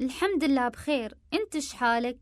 الحمد لله بخير. انت شحالك